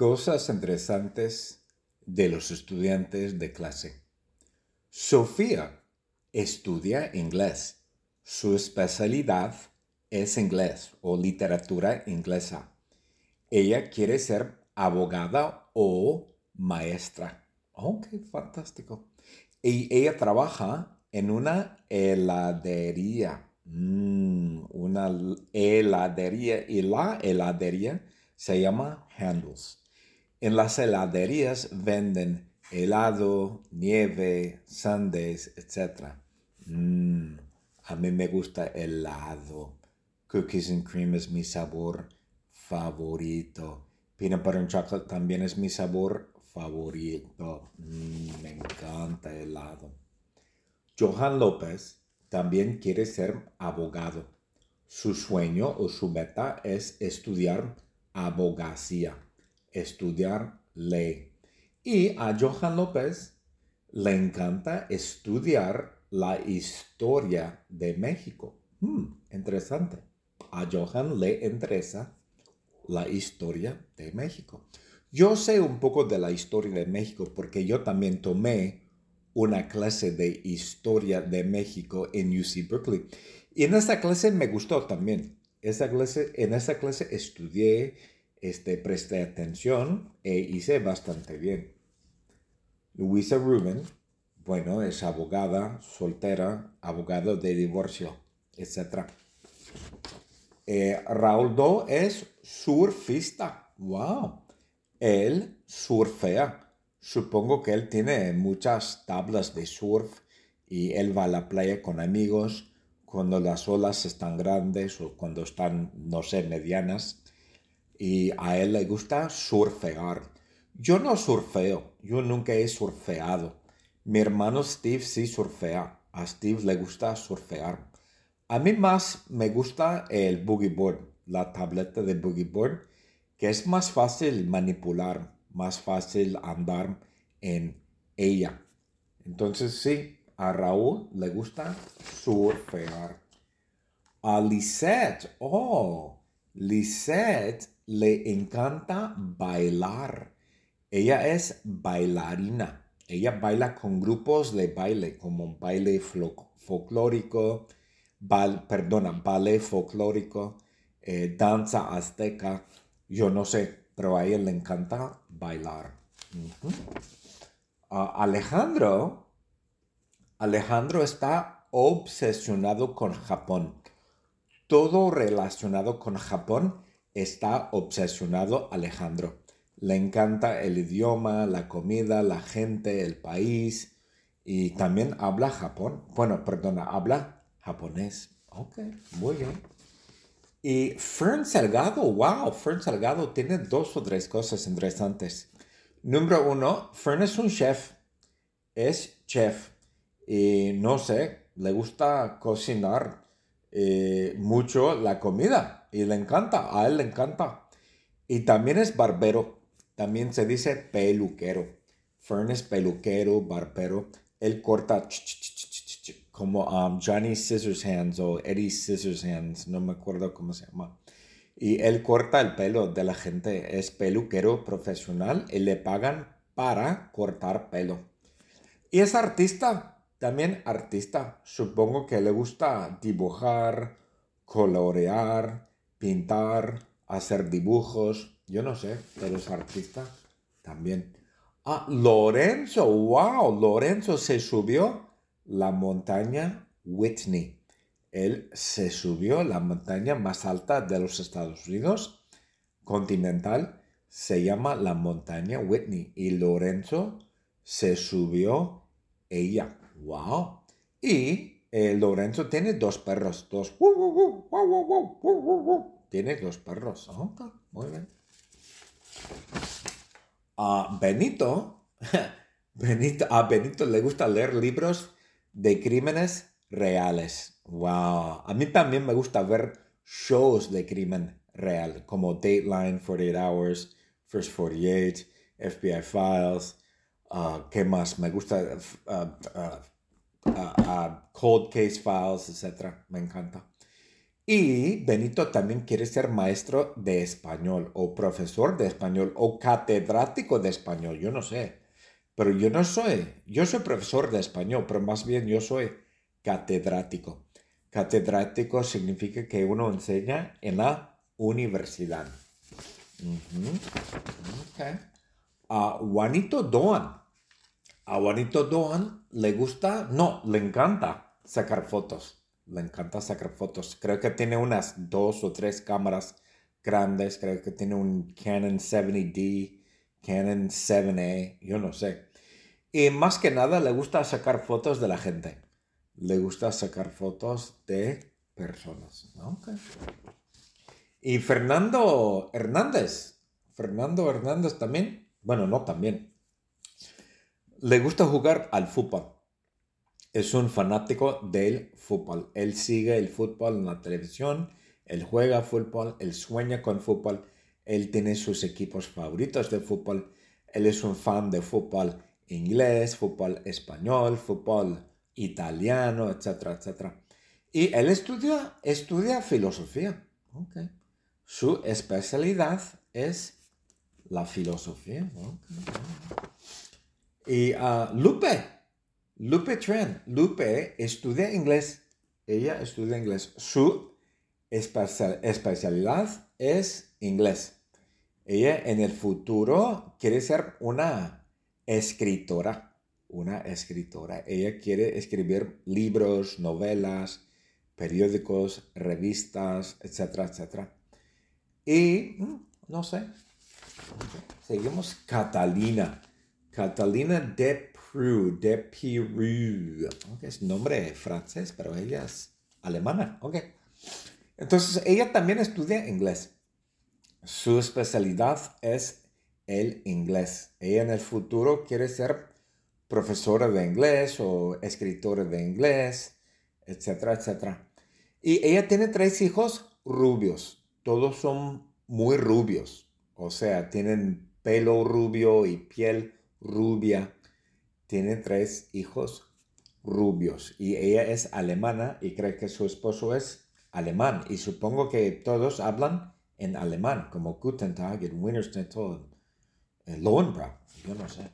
Cosas interesantes de los estudiantes de clase. Sofía estudia inglés. Su especialidad es inglés o literatura inglesa. Ella quiere ser abogada o maestra. Ok, fantástico. Y ella trabaja en una heladería. Mm, una heladería. Y la heladería se llama Handles. En las heladerías venden helado, nieve, sundaes, etc. Mm, a mí me gusta helado. Cookies and cream es mi sabor favorito. Peanut butter and chocolate también es mi sabor favorito. Mm, me encanta helado. Johan López también quiere ser abogado. Su sueño o su meta es estudiar abogacía, estudiar ley. Y a Johan López le encanta estudiar la historia de México. Hmm, interesante. A Johan le interesa la historia de México. Yo sé un poco de la historia de México porque yo también tomé una clase de historia de México en UC Berkeley. Y en esta clase me gustó también. Esa clase, en esa clase estudié, este, presté atención e hice bastante bien. Luisa Rubin, bueno, es abogada, soltera, abogado de divorcio, etc. Eh, Raúl Do es surfista. ¡Wow! Él surfea. Supongo que él tiene muchas tablas de surf y él va a la playa con amigos cuando las olas están grandes o cuando están, no sé, medianas. Y a él le gusta surfear. Yo no surfeo, yo nunca he surfeado. Mi hermano Steve sí surfea. A Steve le gusta surfear. A mí más me gusta el boogie board, la tableta de boogie board, que es más fácil manipular, más fácil andar en ella. Entonces sí, a Raúl le gusta surfear. A Lisette, oh, Lisette le encanta bailar. Ella es bailarina. Ella baila con grupos de baile, como baile folclórico, perdona, ballet folclórico, eh, danza azteca, yo no sé, pero a ella le encanta bailar. Alejandro, Alejandro está obsesionado con Japón. Todo relacionado con Japón está obsesionado Alejandro. Le encanta el idioma, la comida, la gente, el país y también habla Japón. Bueno, perdona, habla japonés. Ok, muy bien. Y Fern Salgado, wow, Fern Salgado tiene dos o tres cosas interesantes. Número uno, Fern es un chef, es chef y no sé, le gusta cocinar eh, mucho la comida y le encanta, a él le encanta. Y también es barbero, también se dice peluquero. Fern peluquero, barbero, él corta como um, Johnny Scissorhands o Eddie Scissorhands, no me acuerdo cómo se llama. Y él corta el pelo de la gente, es peluquero profesional y le pagan para cortar pelo. Y es artista, también artista. Supongo que le gusta dibujar, colorear, pintar, hacer dibujos. Yo no sé, pero es artista también. Ah, Lorenzo, wow, Lorenzo se subió la montaña Whitney. Él se subió la montaña más alta de los Estados Unidos, continental, se llama la montaña Whitney. Y Lorenzo se subió ella. ¡Wow! Y eh, Lorenzo tiene dos perros, dos. Tiene dos perros. muy bien. A Benito, Benito, a Benito le gusta leer libros de crímenes reales. Wow. A mí también me gusta ver shows de crimen real, como Dateline, 48 Hours, First 48, FBI Files. Uh, ¿Qué más? Me gusta uh, uh, Cold Case Files, etc. Me encanta. Y Benito también quiere ser maestro de español o profesor de español o catedrático de español, yo no sé. Pero yo no soy, yo soy profesor de español, pero más bien yo soy catedrático. Catedrático significa que uno enseña en la universidad. A Juanito Doan. A Juanito Doan le gusta, no, le encanta sacar fotos. Le encanta sacar fotos. Creo que tiene unas dos o tres cámaras grandes. Creo que tiene un Canon 70D, Canon 7A, yo no sé. Y más que nada le gusta sacar fotos de la gente le gusta sacar fotos de personas. Y Fernando Hernández, Fernando Hernández también, bueno, no también, le gusta jugar al fútbol. Es un fanático del fútbol. Él sigue el fútbol en la televisión, él juega fútbol, él sueña con fútbol, él tiene sus equipos favoritos de fútbol, él es un fan de fútbol inglés, fútbol español, fútbol italiano, etcétera, etcétera. Y él estudia, estudia filosofía. Su especialidad es la filosofía. Y uh, Lupe, Lupe Tren, Lupe estudia inglés. Ella estudia inglés. Su especialidad es inglés. Ella en el futuro quiere ser una escritora una escritora. Ella quiere escribir libros, novelas, periódicos, revistas, etcétera, etcétera. Y, mm, no sé, seguimos Catalina. Catalina de Prou, de Pirou. Es nombre francés, pero ella es alemana. Okay. Entonces, ella también estudia inglés. Su especialidad es el inglés. Ella en el futuro quiere ser profesora de inglés o escritora de inglés, etcétera, etcétera. Y ella tiene tres hijos rubios. Todos son muy rubios. O sea, tienen pelo rubio y piel rubia. Tiene tres hijos rubios. Y ella es alemana y cree que su esposo es alemán. Y supongo que todos hablan en alemán, como Guten Tag, Winterstedt, Lohenbrach. Yo no sé.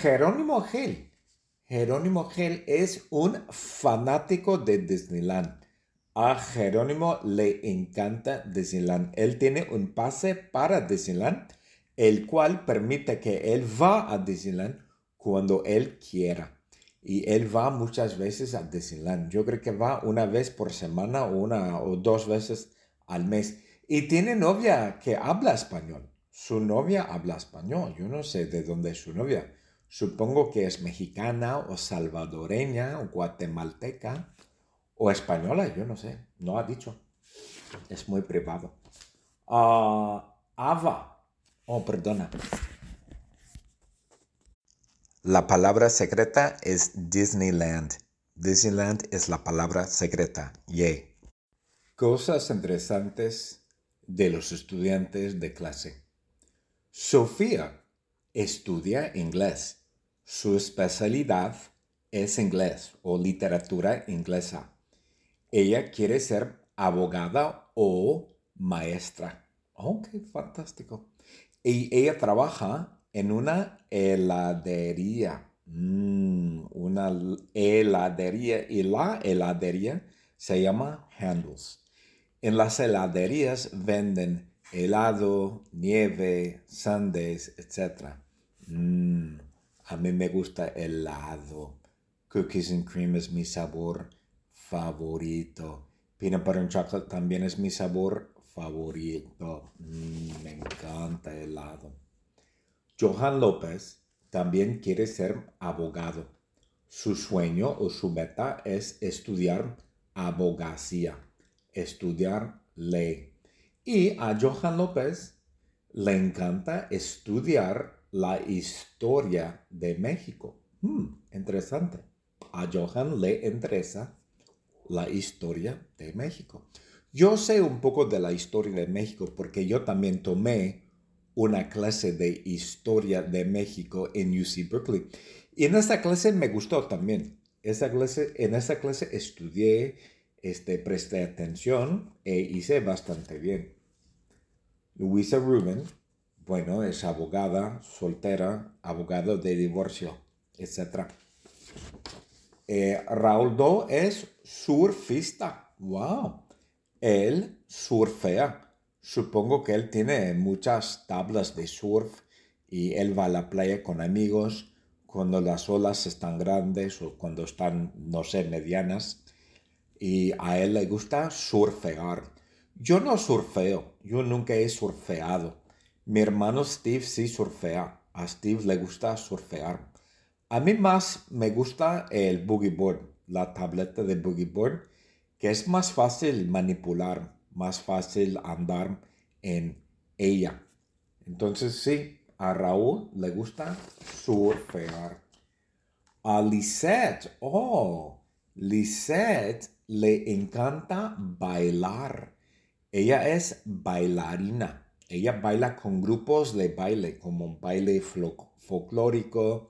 Jerónimo Gel. Jerónimo Gel es un fanático de Disneyland. A Jerónimo le encanta Disneyland. Él tiene un pase para Disneyland, el cual permite que él va a Disneyland cuando él quiera. Y él va muchas veces a Disneyland. Yo creo que va una vez por semana una o dos veces al mes. Y tiene novia que habla español. Su novia habla español. Yo no sé de dónde es su novia. Supongo que es mexicana o salvadoreña o guatemalteca o española, yo no sé, no ha dicho. Es muy privado. Ah, Ava. Oh, perdona. La palabra secreta es Disneyland. Disneyland es la palabra secreta. Yay. Cosas interesantes de los estudiantes de clase. Sofía estudia inglés. Su especialidad es inglés o literatura inglesa. Ella quiere ser abogada o maestra. Ok, fantástico. Y ella trabaja en una heladería. Mm, una heladería. Y la heladería se llama Handles. En las heladerías venden helado, nieve, sundaes, etc. Mm, a mí me gusta helado. Cookies and cream es mi sabor favorito. Peanut butter and chocolate también es mi sabor favorito. Mm, me encanta helado. Johan López también quiere ser abogado. Su sueño o su meta es estudiar abogacía, estudiar ley. Y a Johan López le encanta estudiar la historia de México. Hmm, interesante. A Johan le interesa la historia de México. Yo sé un poco de la historia de México porque yo también tomé una clase de historia de México en UC Berkeley. Y en esa clase me gustó también. En esa clase estudié este, presté atención e hice bastante bien. Luisa Rubin, bueno, es abogada, soltera, abogado de divorcio, etc. Eh, Raúl Do es surfista. ¡Wow! Él surfea. Supongo que él tiene muchas tablas de surf y él va a la playa con amigos cuando las olas están grandes o cuando están, no sé, medianas. Y a él le gusta surfear. Yo no surfeo, yo nunca he surfeado. Mi hermano Steve sí surfea. A Steve le gusta surfear. A mí más me gusta el boogie board, la tableta de boogie board, que es más fácil manipular, más fácil andar en ella. Entonces sí, a Raúl le gusta surfear. A Lisette, oh, Lisette le encanta bailar. Ella es bailarina. Ella baila con grupos de baile, como baile folclórico,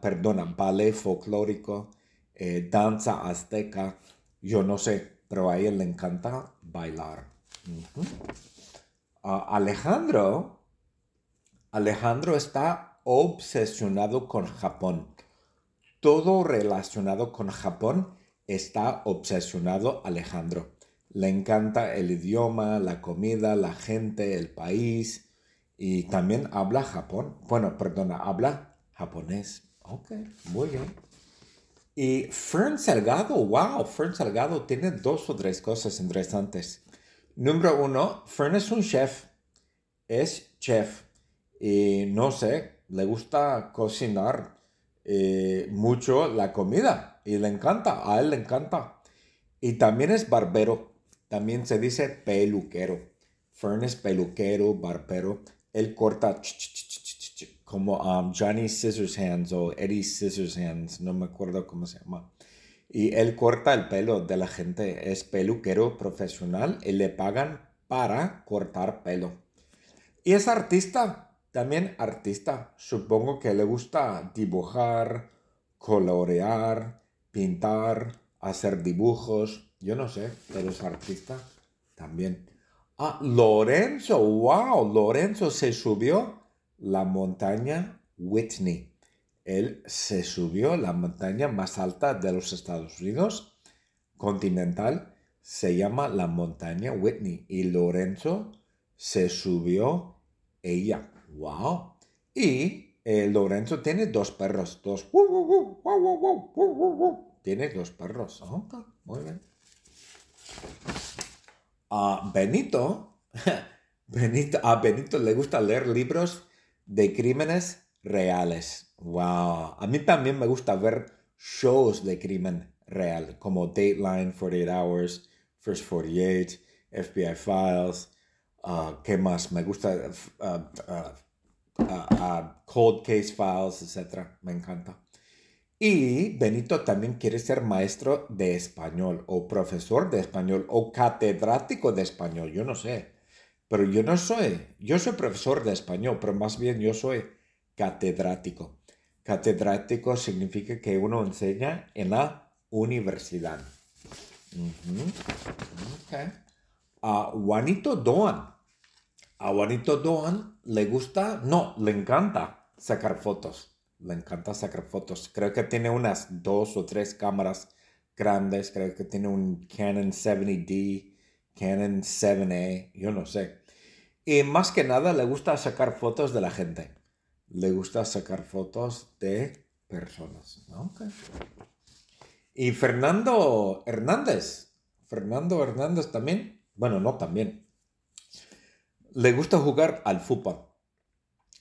perdona, ballet folclórico, eh, danza azteca, yo no sé, pero a ella le encanta bailar. Alejandro, Alejandro está obsesionado con Japón. Todo relacionado con Japón está obsesionado Alejandro. Le encanta el idioma, la comida, la gente, el país y también habla Japón. Bueno, perdona, habla japonés. Ok, muy bien. Y Fern Salgado, wow, Fern Salgado tiene dos o tres cosas interesantes. Número uno, Fern es un chef, es chef y no sé, le gusta cocinar eh, mucho la comida y le encanta, a él le encanta. Y también es barbero, también se dice peluquero. Fern es peluquero, barbero, él corta como um, Johnny Scissorhands o Eddie Scissorhands, no me acuerdo cómo se llama. Y él corta el pelo de la gente, es peluquero profesional y le pagan para cortar pelo. Y es artista, también artista. Supongo que le gusta dibujar, colorear, pintar, hacer dibujos. Yo no sé, pero es artista también. Ah, Lorenzo, wow, Lorenzo se subió la montaña Whitney. Él se subió la montaña más alta de los Estados Unidos, continental, se llama la montaña Whitney. Y Lorenzo se subió ella. ¡Wow! Y eh, Lorenzo tiene dos perros, dos. Tiene dos perros. muy bien. A Benito, Benito, a Benito le gusta leer libros de crímenes reales. Wow. A mí también me gusta ver shows de crimen real, como Dateline, 48 Hours, First 48, FBI Files. Uh, ¿Qué más? Me gusta uh, uh, Cold Case Files, etc. Me encanta. Y Benito también quiere ser maestro de español o profesor de español o catedrático de español, yo no sé. Pero yo no soy, yo soy profesor de español, pero más bien yo soy catedrático. Catedrático significa que uno enseña en la universidad. A Juanito Doan. A Juanito Doan le gusta, no, le encanta sacar fotos. Le encanta sacar fotos. Creo que tiene unas dos o tres cámaras grandes. Creo que tiene un Canon 70D Canon 7A, yo no sé. Y más que nada le gusta sacar fotos de la gente. Le gusta sacar fotos de personas. Y Fernando Hernández. Fernando Hernández también. Bueno, no también. Le gusta jugar al fútbol.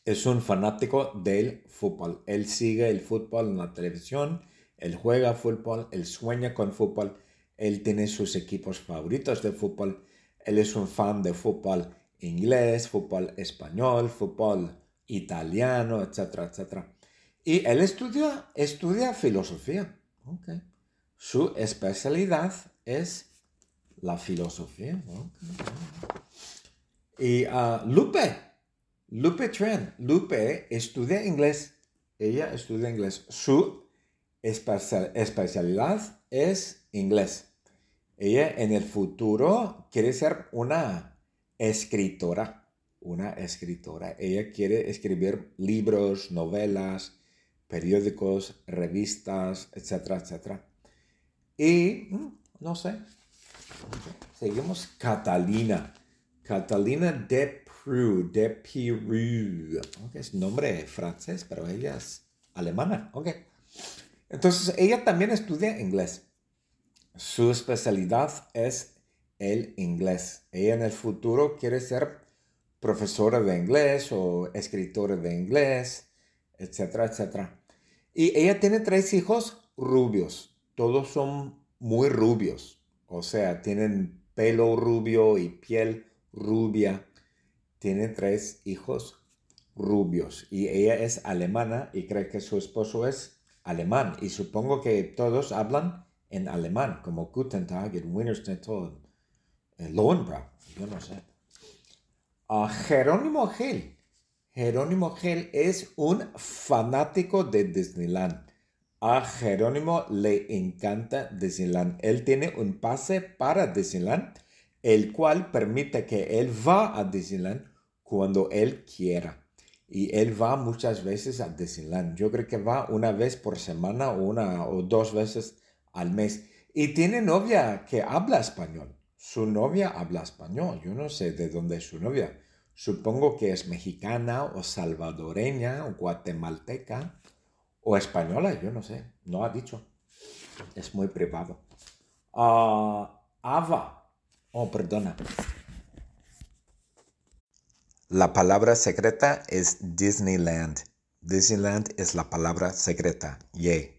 Es un fanático del fútbol. Él sigue el fútbol en la televisión. Él juega fútbol. Él sueña con fútbol él tiene sus equipos favoritos de fútbol. Él es un fan de fútbol inglés, fútbol español, fútbol italiano, etcétera, etcétera. Y él estudia, estudia filosofía. Su especialidad es la filosofía. Y uh, Lupe, Lupe Tren, Lupe estudia inglés. Ella estudia inglés. Su especialidad es inglés. Ella en el futuro quiere ser una escritora, una escritora. Ella quiere escribir libros, novelas, periódicos, revistas, etcétera, etcétera. Y, mm, no sé, seguimos Catalina. Catalina de Peru, de Peru. es nombre francés, pero ella es alemana. Ok. Entonces, ella también estudia inglés. Su especialidad es el inglés. Ella en el futuro quiere ser profesora de inglés o escritora de inglés, etcétera, etcétera. Y ella tiene tres hijos rubios. Todos son muy rubios. O sea, tienen pelo rubio y piel rubia. Tiene tres hijos rubios. Y ella es alemana y cree que su esposo es alemán. Y supongo que todos hablan en alemán, como Guten Tag, en todo, en yo no sé. Uh, Jerónimo Gel. Jerónimo Gel es un fanático de Disneyland. A Jerónimo le encanta Disneyland. Él tiene un pase para Disneyland, el cual permite que él va a Disneyland cuando él quiera. Y él va muchas veces a Disneyland. Yo creo que va una vez por semana una o dos veces al mes. Y tiene novia que habla español. Su novia habla español. Yo no sé de dónde es su novia. Supongo que es mexicana o salvadoreña o guatemalteca o española. Yo no sé. No ha dicho. Es muy privado. Ah, Ava. Oh, perdona. La palabra secreta es Disneyland. Disneyland es la palabra secreta. Yay.